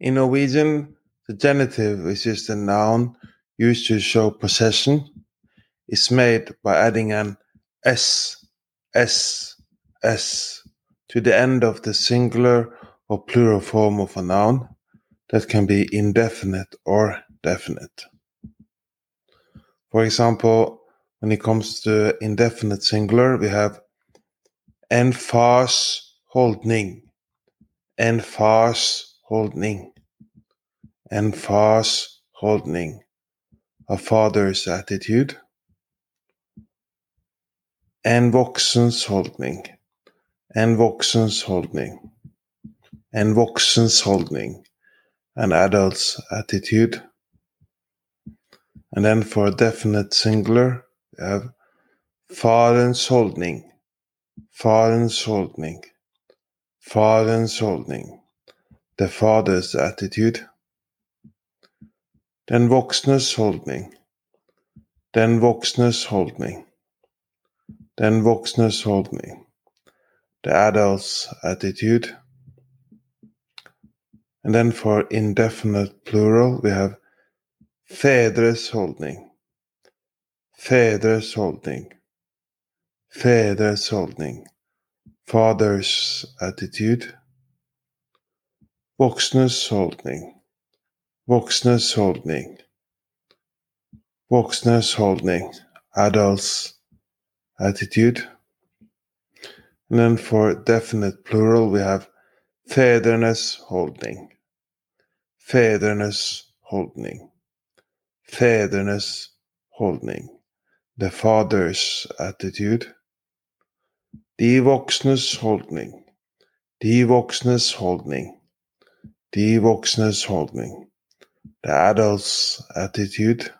In Norwegian, the genitive, which is the noun used to show possession, is made by adding an s, s, s to the end of the singular or plural form of a noun that can be indefinite or definite. For example, when it comes to indefinite singular, we have en fars holdning, en fars holdning, en fars holdning, a father's attitude, en voksens holding, en voksens holding, en voksens holding, an adult's attitude. And then for a definite singular, we have faderens holdning, faderens holdning, faderens holdning, the father's attitude. Den voksnes holdning, den voksnes holdning, den voksnes holdning, the adult's attitude. And then for indefinite plural, we have fedres holdning, fedres holdning, fedres holdning, father's attitude, voksnes holdning, voksnes holdning, voksnes holdning, adults. Attitude. And then for definite plural, we have fädernes holdning, fädernes holdning, fädernes holdning, the father's attitude, de voksnes holdning, de voksnes holdning, de voksnes holdning, the adult's attitude,